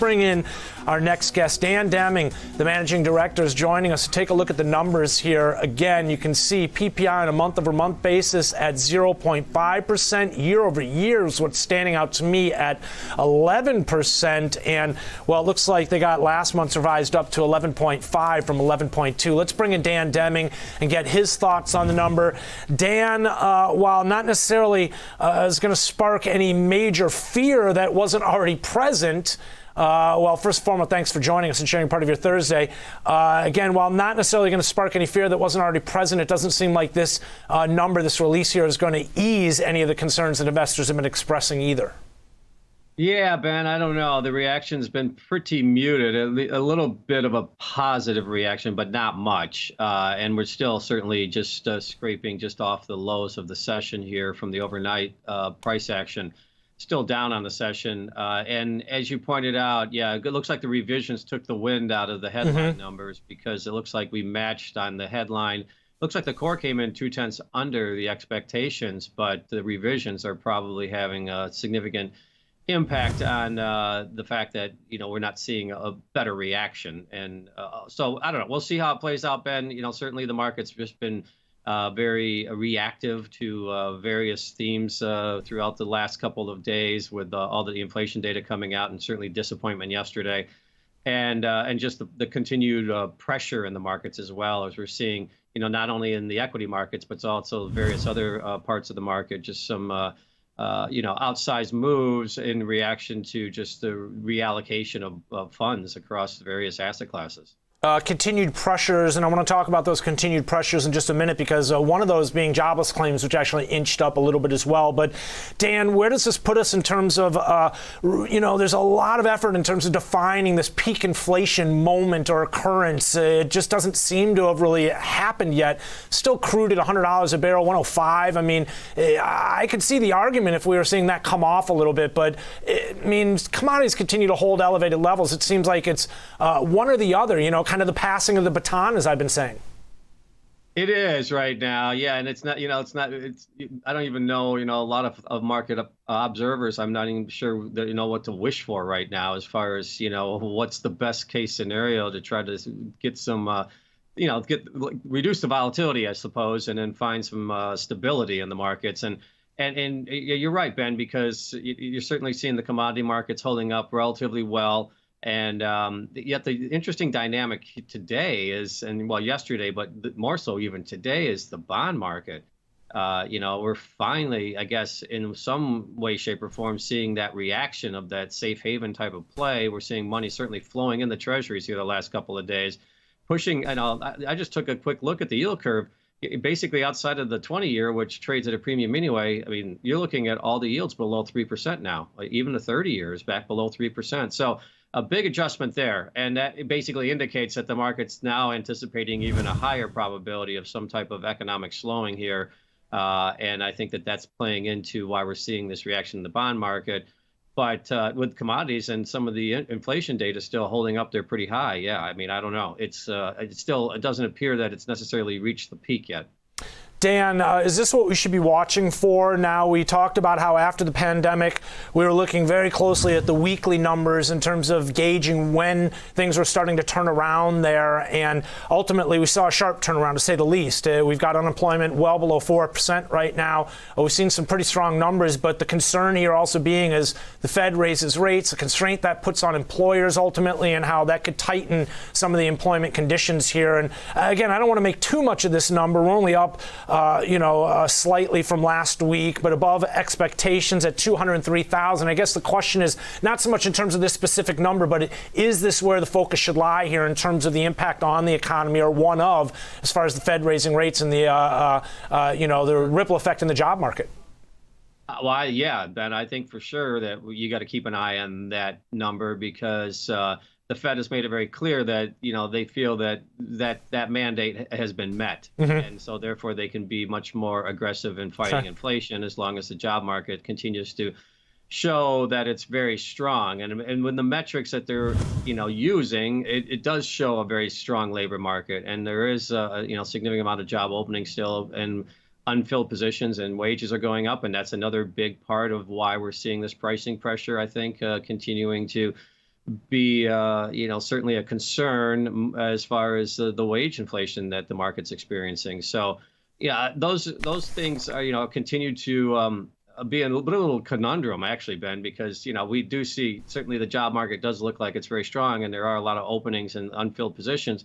bring in our next guest. Dan Deming, the managing director, is joining us to take a look at the numbers here. Again, you can see PPI on a month over month basis at 0.5%. Year over year is what's standing out to me at 11%. And, well, it looks like they got last month's revised up to 11.5 from 11.2. Let's bring in Dan Deming and get his thoughts on the number. Dan, uh, while not necessarily uh, is going to spark any major fear that wasn't already present, uh, well, first and foremost, thanks for joining us and sharing part of your Thursday. Uh, again, while not necessarily going to spark any fear that wasn't already present, it doesn't seem like this uh, number, this release here, is going to ease any of the concerns that investors have been expressing either. Yeah, Ben, I don't know. The reaction's been pretty muted. A, a little bit of a positive reaction, but not much. Uh, and we're still certainly just uh, scraping just off the lows of the session here from the overnight uh, price action. Still down on the session. Uh, and as you pointed out, yeah, it looks like the revisions took the wind out of the headline mm-hmm. numbers because it looks like we matched on the headline. Looks like the core came in two tenths under the expectations, but the revisions are probably having a significant impact on uh, the fact that you know we're not seeing a better reaction, and uh, so I don't know. We'll see how it plays out, Ben. You know, certainly the market's just been uh, very reactive to uh, various themes uh, throughout the last couple of days, with uh, all the inflation data coming out, and certainly disappointment yesterday, and and just the, the continued pressure in the markets as well, as we're seeing. You know, not only in the equity markets, but also various other parts of the market, just some uh, you know, outsized moves in reaction to just the reallocation of, of funds across various asset classes uh, continued pressures, and I want to talk about those continued pressures in just a minute because uh, one of those being jobless claims, which actually inched up a little bit as well. But Dan, where does this put us in terms of, uh, you know, there's a lot of effort in terms of defining this peak inflation moment or occurrence. it just doesn't seem to have really happened yet. Still crude at $100 a barrel, 105. I mean, eh, I could see the argument if we were seeing that come off a little bit, but eh, means commodities continue to hold elevated levels. It seems like it's uh, one or the other. You know kind of the passing of the baton, as I've been saying. It is right now, yeah, and it's not, you know, it's not, it's, I don't even know, you know, a lot of, of market observers, I'm not even sure that you know what to wish for right now as far as, you know, what's the best case scenario to try to get some, uh, you know, get reduce the volatility, I suppose, and then find some uh, stability in the markets. And and and you're right, Ben, because you're certainly seeing the commodity markets holding up relatively well. And um, yet the interesting dynamic today is, and well, yesterday, but more so even today, is the bond market. Uh, you know, we're finally, I guess, in some way, shape, or form, seeing that reaction of that safe haven type of play. We're seeing money certainly flowing in the treasuries here the last couple of days, pushing. And I'll, I just took a quick look at the yield curve. Basically, outside of the 20 year, which trades at a premium anyway, I mean, you're looking at all the yields below 3% now. Even the 30 years back below 3%. So, a big adjustment there. And that basically indicates that the market's now anticipating even a higher probability of some type of economic slowing here. Uh, and I think that that's playing into why we're seeing this reaction in the bond market. But uh, with commodities and some of the inflation data still holding up there pretty high, yeah. I mean, I don't know. It's uh, it still it doesn't appear that it's necessarily reached the peak yet. Dan, uh, is this what we should be watching for now? We talked about how after the pandemic, we were looking very closely at the weekly numbers in terms of gauging when things were starting to turn around there. And ultimately, we saw a sharp turnaround, to say the least. Uh, we've got unemployment well below 4% right now. Uh, we've seen some pretty strong numbers, but the concern here also being is the Fed raises rates, the constraint that puts on employers ultimately, and how that could tighten some of the employment conditions here. And uh, again, I don't want to make too much of this number. We're only up uh, you know, uh, slightly from last week, but above expectations at 203,000. I guess the question is not so much in terms of this specific number, but is this where the focus should lie here in terms of the impact on the economy, or one of, as far as the Fed raising rates and the, uh, uh, uh you know, the ripple effect in the job market? Well, I, yeah, Ben, I think for sure that you got to keep an eye on that number because uh, the Fed has made it very clear that you know they feel that that that mandate has been met, mm-hmm. and so therefore they can be much more aggressive in fighting inflation as long as the job market continues to show that it's very strong. And and when the metrics that they're you know using, it, it does show a very strong labor market, and there is a you know significant amount of job openings still and unfilled positions and wages are going up and that's another big part of why we're seeing this pricing pressure i think uh, continuing to be, uh, you know, certainly a concern as far as the, the wage inflation that the market's experiencing. So, yeah, those those things are, you know, continue to um, be a little, bit a little conundrum actually, Ben, because you know we do see certainly the job market does look like it's very strong, and there are a lot of openings and unfilled positions.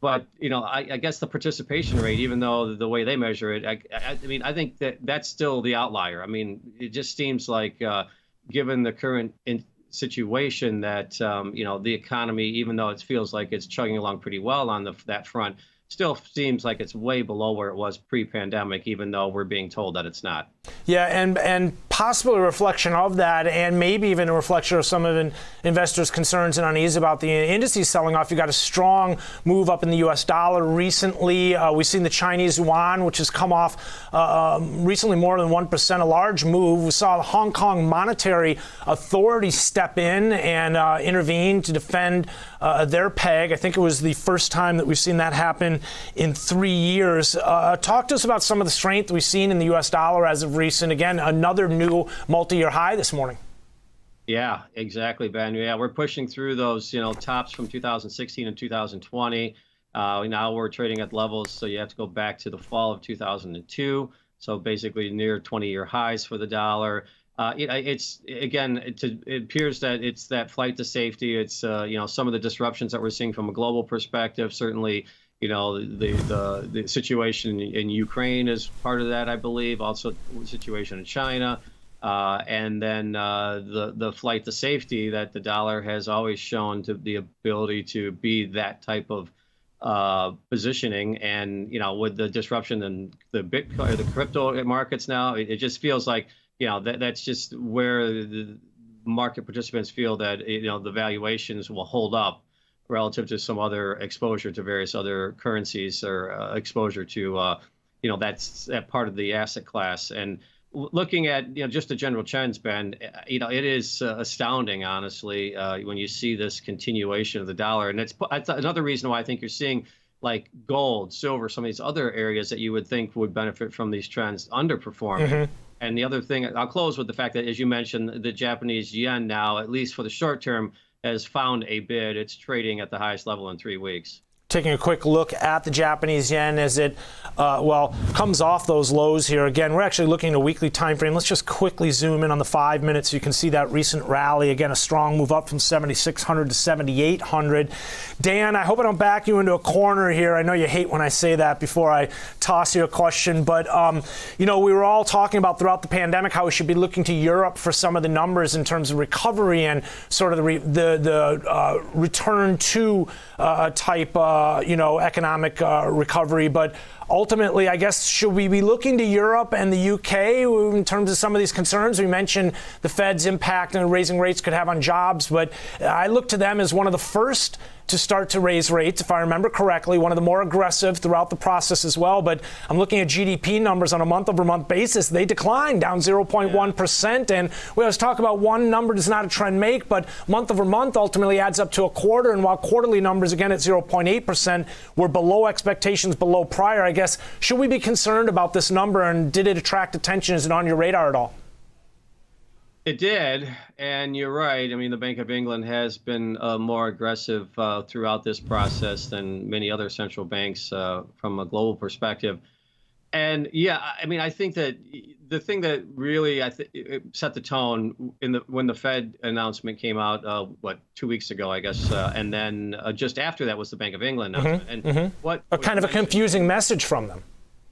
But you know, I, I guess the participation rate, even though the way they measure it, I, I, I mean, I think that that's still the outlier. I mean, it just seems like, uh, given the current in, situation, that um, you know the economy, even though it feels like it's chugging along pretty well on the, that front, still seems like it's way below where it was pre-pandemic, even though we're being told that it's not. Yeah, and and possibly a reflection of that, and maybe even a reflection of some of in investors' concerns and unease about the indices selling off. You got a strong move up in the U.S. dollar recently. Uh, we've seen the Chinese yuan, which has come off uh, um, recently more than one percent, a large move. We saw the Hong Kong Monetary Authority step in and uh, intervene to defend uh, their peg. I think it was the first time that we've seen that happen in three years. Uh, talk to us about some of the strength we've seen in the U.S. dollar as of recent. Again, another new multi-year high this morning. Yeah, exactly, Ben. Yeah, we're pushing through those, you know, tops from 2016 and 2020. Uh, now we're trading at levels, so you have to go back to the fall of 2002. So basically, near 20-year highs for the dollar. Uh, it, it's again, it, it, appears that it's that flight to safety. It's uh, you know some of the disruptions that we're seeing from a global perspective. Certainly, you know the the, the situation in Ukraine is part of that, I believe. Also, the situation in China, uh, and then uh, the the flight to safety that the dollar has always shown to the ability to be that type of uh, positioning. And you know, with the disruption in the Bitcoin, the crypto markets now, it, it just feels like you know that that's just where the market participants feel that you know the valuations will hold up relative to some other exposure to various other currencies or uh, exposure to uh, you know that's that part of the asset class. And looking at you know just the general trends ben uh, you know it is uh, astounding honestly uh, when you see this continuation of the dollar. And it's another reason why i think you're seeing like gold silver some of these other areas that you would think would benefit from these trends underperforming. Mm-hmm. and the other thing i'll close with the fact that as you mentioned the japanese yen now at least for the short term has found a bid. It's trading at the highest level in three weeks taking a quick look at the Japanese yen as it, uh, well, comes off those lows here. Again, we're actually looking at a weekly time frame. Let's just quickly zoom in on the five minutes. So you can see that recent rally. Again, a strong move up from 7,600 to 7,800. Dan, I hope I don't back you into a corner here. I know you hate when I say that before I toss you a question, but um, you know, we were all talking about throughout the pandemic how we should be looking to Europe for some of the numbers in terms of recovery and sort of the re- the, the uh, return to uh, type. Uh, you know, economic uh, recovery. But ultimately, I guess, should we be looking to Europe and the UK in terms of some of these concerns? We mentioned the Fed's impact and raising rates could have on jobs, but I look to them as one of the first to start to raise rates, if I remember correctly, one of the more aggressive throughout the process as well. But I'm looking at GDP numbers on a month over month basis. They declined down 0.1%. And we always talk about one number does not a trend make, but month over month ultimately adds up to a quarter. And while quarterly numbers, again, at 0.8%, were below expectations, below prior, I guess, should we be concerned about this number? And did it attract attention? Is it on your radar at all? It did, and you're right. I mean, the Bank of England has been uh, more aggressive uh, throughout this process than many other central banks uh, from a global perspective. And yeah, I mean, I think that the thing that really I think set the tone in the when the Fed announcement came out, uh, what two weeks ago, I guess, uh, and then uh, just after that was the Bank of England mm-hmm. Mm-hmm, and mm-hmm. what a kind of a confusing message from them.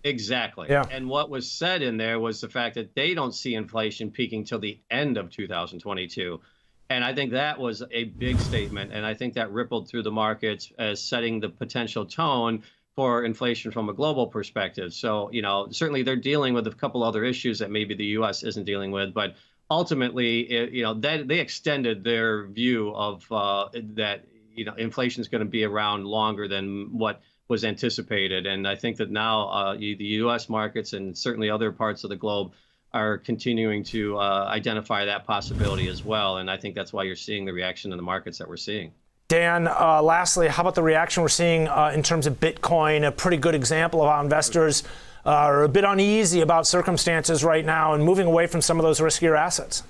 Exactly. Yeah. And what was said in there was the fact that they don't see inflation peaking till the end of 2022. And I think that was a big statement. And I think that rippled through the markets as setting the potential tone for inflation from a global perspective. So, you know, certainly they're dealing with a couple other issues that maybe the US isn't dealing with. But ultimately, it, you know, that they extended their view of uh, that, you know, inflation is going to be around longer than what was anticipated. And I think that now uh, the U.S. markets and certainly other parts of the globe are continuing to uh, identify that possibility as well. And I think that's why you're seeing the reaction in the markets that we're seeing. Dan, uh, lastly, how about the reaction we're seeing uh, in terms of Bitcoin? A pretty good example of how investors uh, are a bit uneasy about circumstances right now and moving away from some of those riskier assets.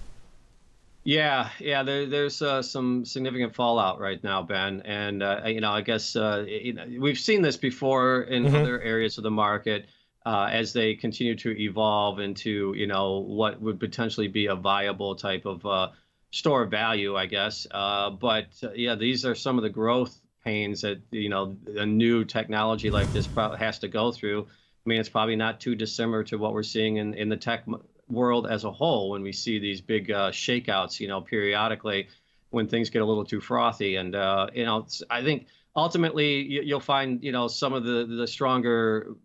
Yeah, yeah. There, there's uh, some significant fallout right now, Ben, and uh, you know, I guess uh, you know, we've seen this before in mm-hmm. other areas of the market uh, as they continue to evolve into you know what would potentially be a viable type of uh, store value, I guess. Uh, but yeah, these are some of the growth pains that you know a new technology like this has to go through. I mean, it's probably not too dissimilar to what we're seeing in, in the tech world as a whole when we see these big uh, shakeouts, you know, periodically when things get a little too frothy. And uh, you know, I think ultimately you'll find you know some of the the stronger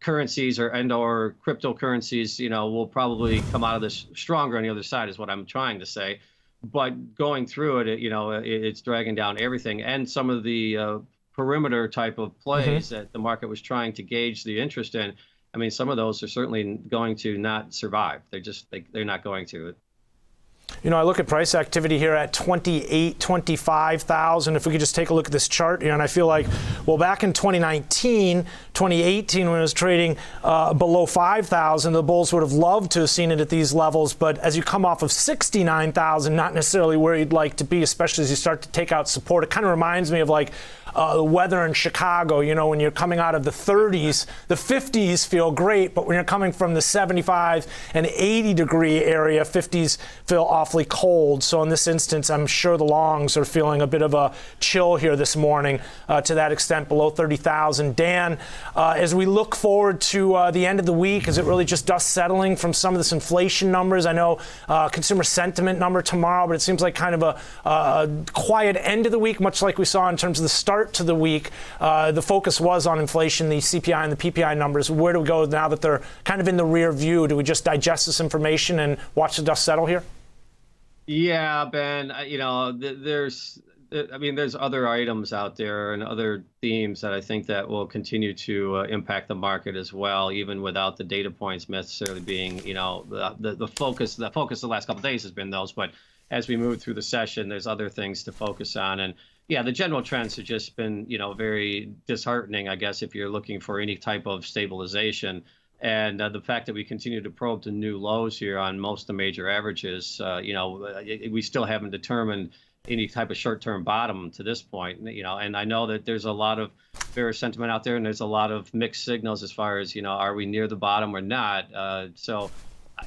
currencies or and or cryptocurrencies, you know, will probably come out of this stronger on the other side, is what I'm trying to say. But going through it, you know, it, it's dragging down everything, and some of the uh, perimeter type of plays mm-hmm. that the market was trying to gauge the interest in I mean, some of those are certainly going to not survive. They're just they, they're not going to. You know, I look at price activity here at 28, 25,000. If we could just take a look at this chart here, and I feel like, well, back in 2019, 2018, when it was trading uh, below 5,000, the bulls would have loved to have seen it at these levels. But as you come off of 69,000, not necessarily where you'd like to be, especially as you start to take out support. It kind of reminds me of like uh, the weather in Chicago. You know, when you're coming out of the 30s, the 50s feel great, but when you're coming from the 75 and 80 degree area, 50s feel awfully cold. So in this instance, I'm sure the longs are feeling a bit of a chill here this morning uh, to that extent, below 30,000. Dan, uh, as we look forward to uh, the end of the week, is it really just dust settling from some of this inflation numbers? I know uh, consumer sentiment number tomorrow, but it seems like kind of a, a quiet end of the week, much like we saw in terms of the start to the week, uh, the focus was on inflation, the CPI and the PPI numbers. Where do we go now that they're kind of in the rear view? Do we just digest this information and watch the dust settle here? Yeah, Ben. You know, there's, I mean, there's other items out there and other themes that I think that will continue to uh, impact the market as well, even without the data points necessarily being, you know, the the, the focus. The focus the last couple days has been those, but as we move through the session, there's other things to focus on and yeah, the general trends have just been, you know, very disheartening, I guess, if you're looking for any type of stabilization. And uh, the fact that we continue to probe to new lows here on most of the major averages, uh, you know, uh, we still haven't determined any type of short-term bottom to this point. You know, and I know that there's a lot of bearish sentiment out there, and there's a lot of mixed signals as far as you know, are we near the bottom or not? Uh, so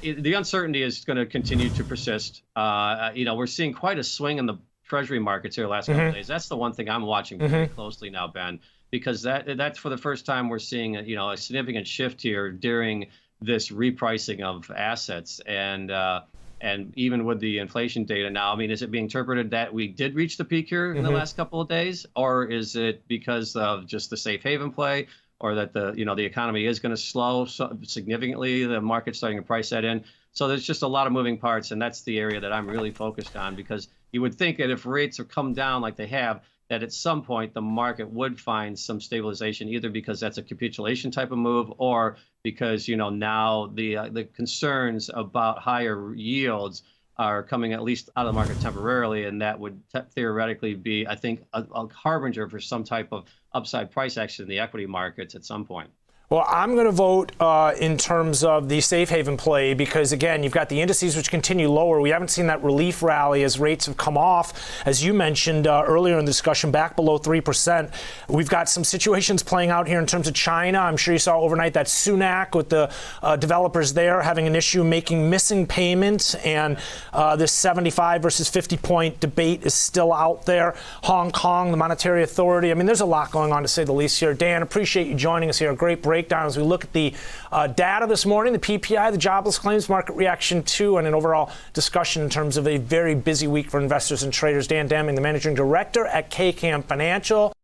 the uncertainty is going to continue to persist. Uh, you know, we're seeing quite a swing in the treasury markets here the last couple mm-hmm. of days. That's the one thing I'm watching mm-hmm. very closely now, Ben, because that that's for the first time we're seeing a, you know a significant shift here during this repricing of assets and. Uh, and even with the inflation data now, I mean, is it being interpreted that we did reach the peak here in mm-hmm. the last couple of days, or is it because of just the safe haven play, or that the you know the economy is going to slow so significantly? The market's starting to price that in. So there's just a lot of moving parts, and that's the area that I'm really focused on because you would think that if rates have come down like they have, that at some point the market would find some stabilization, either because that's a capitulation type of move, or because you know now the uh, the concerns about higher yields are coming at least out of the market temporarily, and that would te- theoretically be, I think, a, a harbinger for some type of upside price action in the equity markets at some point. Well, I'm going to vote uh, in terms of the safe haven play because, again, you've got the indices which continue lower. We haven't seen that relief rally as rates have come off, as you mentioned uh, earlier in the discussion, back below 3%. We've got some situations playing out here in terms of China. I'm sure you saw overnight that Sunac with the uh, developers there having an issue making missing payments, and uh, this 75 versus 50 point debate is still out there. Hong Kong, the Monetary Authority. I mean, there's a lot going on to say the least here. Dan, appreciate you joining us here. Great break breakdown as we look at the uh, data this morning, the PPI, the jobless claims market reaction to, and an overall discussion in terms of a very busy week for investors and traders. Dan Deming, the managing director at KKM Financial.